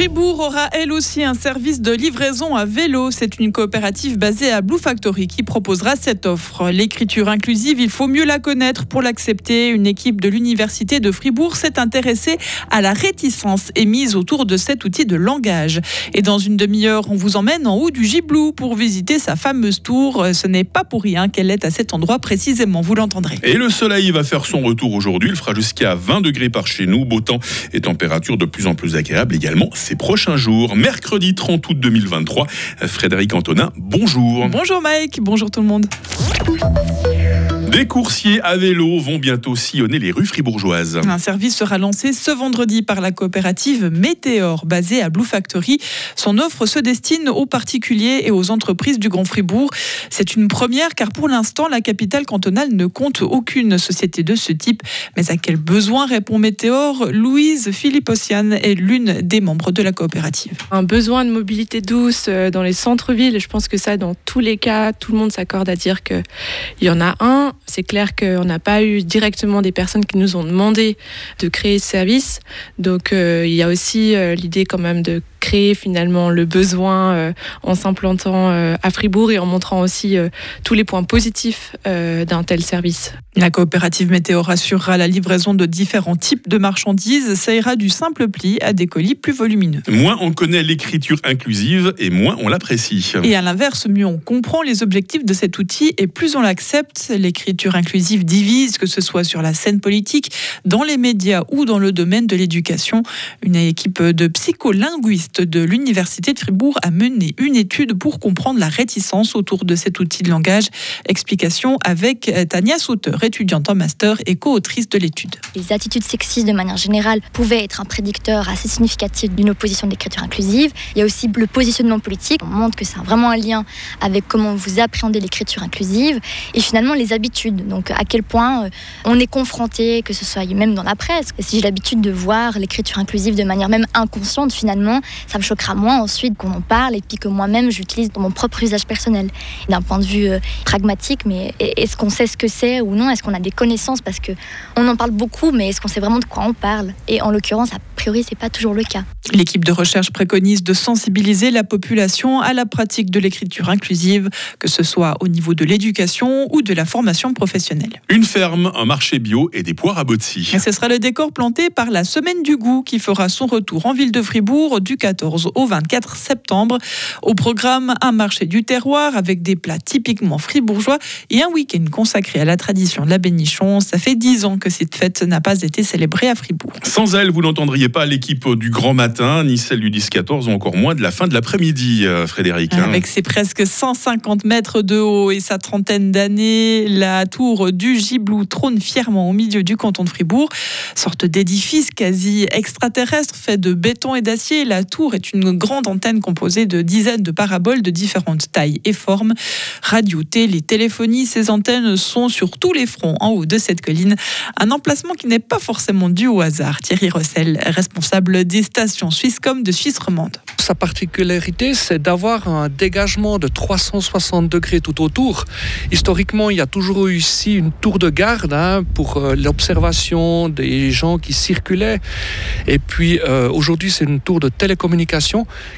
Fribourg aura elle aussi un service de livraison à vélo. C'est une coopérative basée à Blue Factory qui proposera cette offre. L'écriture inclusive, il faut mieux la connaître pour l'accepter. Une équipe de l'université de Fribourg s'est intéressée à la réticence émise autour de cet outil de langage. Et dans une demi-heure, on vous emmène en haut du Giblou pour visiter sa fameuse tour. Ce n'est pas pour rien qu'elle est à cet endroit précisément, vous l'entendrez. Et le soleil va faire son retour aujourd'hui. Il fera jusqu'à 20 degrés par chez nous. Beau temps et température de plus en plus agréable également ces prochains jours. Mercredi 30 août 2023, Frédéric Antonin, bonjour. Bonjour Mike, bonjour tout le monde. Des coursiers à vélo vont bientôt sillonner les rues fribourgeoises. Un service sera lancé ce vendredi par la coopérative Météor, basée à Blue Factory. Son offre se destine aux particuliers et aux entreprises du Grand Fribourg. C'est une première car pour l'instant, la capitale cantonale ne compte aucune société de ce type. Mais à quel besoin répond Météor Louise Philippe-Ossiane est l'une des membres de la coopérative. Un besoin de mobilité douce euh, dans les centres-villes. Je pense que ça, dans tous les cas, tout le monde s'accorde à dire qu'il y en a un. C'est clair qu'on n'a pas eu directement des personnes qui nous ont demandé de créer ce service. Donc euh, il y a aussi euh, l'idée quand même de créer finalement le besoin euh, en s'implantant euh, à Fribourg et en montrant aussi euh, tous les points positifs d'un tel service. La coopérative Météo rassurera la livraison de différents types de marchandises. Ça ira du simple pli à des colis plus volumineux. Moins on connaît l'écriture inclusive et moins on l'apprécie. Et à l'inverse, mieux on comprend les objectifs de cet outil et plus on l'accepte. L'écriture inclusive divise, que ce soit sur la scène politique, dans les médias ou dans le domaine de l'éducation. Une équipe de psycholinguistes de l'Université de Fribourg a mené une étude pour comprendre la réticence autour de cet outil de langage. Explication avec euh, Tania Sauter, étudiante en master et co-autrice de l'étude. Les attitudes sexistes de manière générale pouvaient être un prédicteur assez significatif d'une opposition d'écriture inclusive. Il y a aussi le positionnement politique. On montre que c'est vraiment un lien avec comment vous appréhendez l'écriture inclusive et finalement les habitudes. Donc à quel point euh, on est confronté, que ce soit même dans la presse. Si j'ai l'habitude de voir l'écriture inclusive de manière même inconsciente finalement, ça me choquera moins ensuite qu'on en parle et puis que moi-même j'utilise dans mon propre usage personnel. D'un point de vue euh, pragmatique, mais est-ce qu'on sait ce que c'est ou non? Est-ce qu'on a des connaissances? Parce que on en parle beaucoup, mais est-ce qu'on sait vraiment de quoi on parle? Et en l'occurrence, a priori, c'est pas toujours le cas. L'équipe de recherche préconise de sensibiliser la population à la pratique de l'écriture inclusive, que ce soit au niveau de l'éducation ou de la formation professionnelle. Une ferme, un marché bio et des poires à Botsy. ce sera le décor planté par la Semaine du goût qui fera son retour en ville de Fribourg du 14 au 24 septembre. Au programme, un marché du terroir avec des plats typiquement fribourgeois et un week-end consacré à la tradition de la bénichon. Ça fait dix ans que cette fête n'a pas été célébrée à Fribourg. Sans elle, vous n'entendriez pas l'équipe du grand matin, ni celle du 10-14, ou encore moins de la fin de l'après-midi, euh, Frédéric. Hein. Avec ses presque 150 mètres de haut et sa trentaine d'années, la tour du Giblou trône fièrement au milieu du canton de Fribourg. Sorte d'édifice quasi extraterrestre fait de béton et d'acier, la tour est une grande antenne composée de dizaines de paraboles de différentes tailles et formes. Radio, télé, téléphonie, ces antennes sont sur tous les fronts en haut de cette colline. Un emplacement qui n'est pas forcément dû au hasard. Thierry Rossel, responsable des stations Swisscom de Suisse romande. Sa particularité, c'est d'avoir un dégagement de 360 degrés tout autour. Historiquement, il y a toujours eu ici une tour de garde hein, pour euh, l'observation des gens qui circulaient. Et puis euh, aujourd'hui, c'est une tour de télécommunication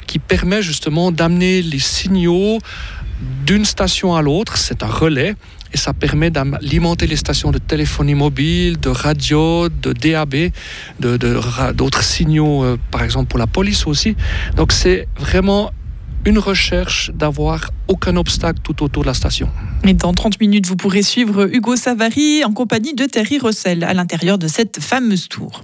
qui permet justement d'amener les signaux d'une station à l'autre. C'est un relais et ça permet d'alimenter les stations de téléphonie mobile, de radio, de DAB, d'autres de, signaux, euh, par exemple pour la police aussi. Donc c'est vraiment une recherche d'avoir aucun obstacle tout autour de la station. Et dans 30 minutes, vous pourrez suivre Hugo Savary en compagnie de Terry Russell à l'intérieur de cette fameuse tour.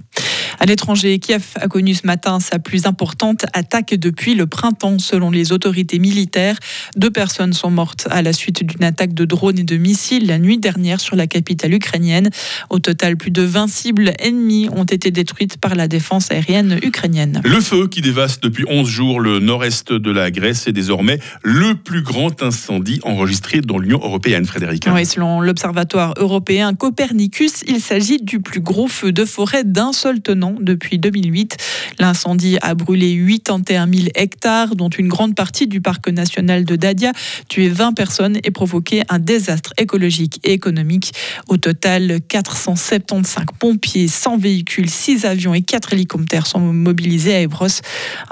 À l'étranger, Kiev a connu ce matin sa plus importante attaque depuis le printemps, selon les autorités militaires. Deux personnes sont mortes à la suite d'une attaque de drones et de missiles la nuit dernière sur la capitale ukrainienne. Au total, plus de 20 cibles ennemies ont été détruites par la défense aérienne ukrainienne. Le feu qui dévaste depuis 11 jours le nord-est de la Grèce est désormais le plus grand incendie enregistré dans l'Union européenne, Frédéric. Oui, selon l'Observatoire européen Copernicus, il s'agit du plus gros feu de forêt d'un seul tenant depuis 2008. L'incendie a brûlé 81 000 hectares, dont une grande partie du parc national de Dadia, tué 20 personnes et provoqué un désastre écologique et économique. Au total, 475 pompiers, 100 véhicules, 6 avions et 4 hélicoptères sont mobilisés à Evros.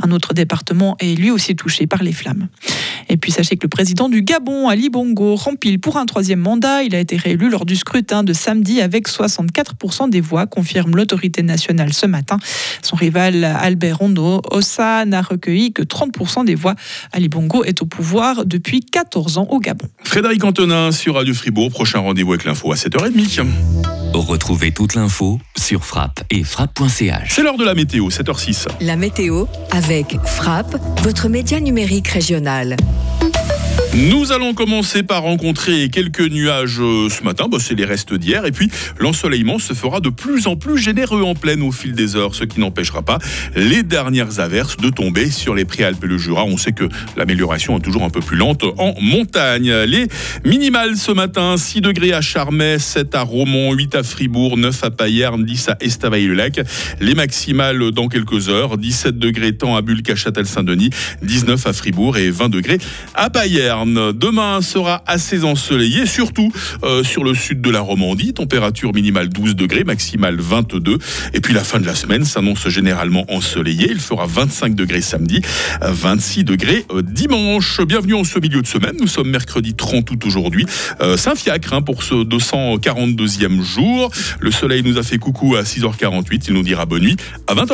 Un autre département est lui aussi touché par les flammes. Et puis sachez que le président du Gabon, Ali Bongo, rempile pour un troisième mandat. Il a été réélu lors du scrutin de samedi avec 64% des voix, confirme l'autorité nationale matin. Son rival Albert Rondo Ossa n'a recueilli que 30% des voix. Ali Bongo est au pouvoir depuis 14 ans au Gabon. Frédéric Antonin sur Radio Fribourg. Prochain rendez-vous avec l'info à 7h30. Retrouvez toute l'info sur frappe et frappe.ch. C'est l'heure de la météo, 7h06. La météo avec Frappe, votre média numérique régional. Nous allons commencer par rencontrer quelques nuages euh, ce matin, bah, c'est les restes d'hier, et puis l'ensoleillement se fera de plus en plus généreux en pleine au fil des heures, ce qui n'empêchera pas les dernières averses de tomber sur les Préalpes et le Jura. On sait que l'amélioration est toujours un peu plus lente en montagne. Les minimales ce matin, 6 degrés à Charmey, 7 à Romont, 8 à Fribourg, 9 à Payerne, 10 à Estavayer-le-Lac. Les maximales dans quelques heures, 17 degrés tant à Bulle qu'à Châtel-Saint-Denis, 19 à Fribourg et 20 degrés à Payerne. Demain sera assez ensoleillé, surtout euh, sur le sud de la Romandie. Température minimale 12 degrés, maximale 22. Et puis la fin de la semaine s'annonce généralement ensoleillée. Il fera 25 degrés samedi, 26 degrés euh, dimanche. Bienvenue en ce milieu de semaine. Nous sommes mercredi 30 août aujourd'hui. Euh, Saint-Fiacre hein, pour ce 242e jour. Le soleil nous a fait coucou à 6h48. Il nous dira bonne nuit à 20h.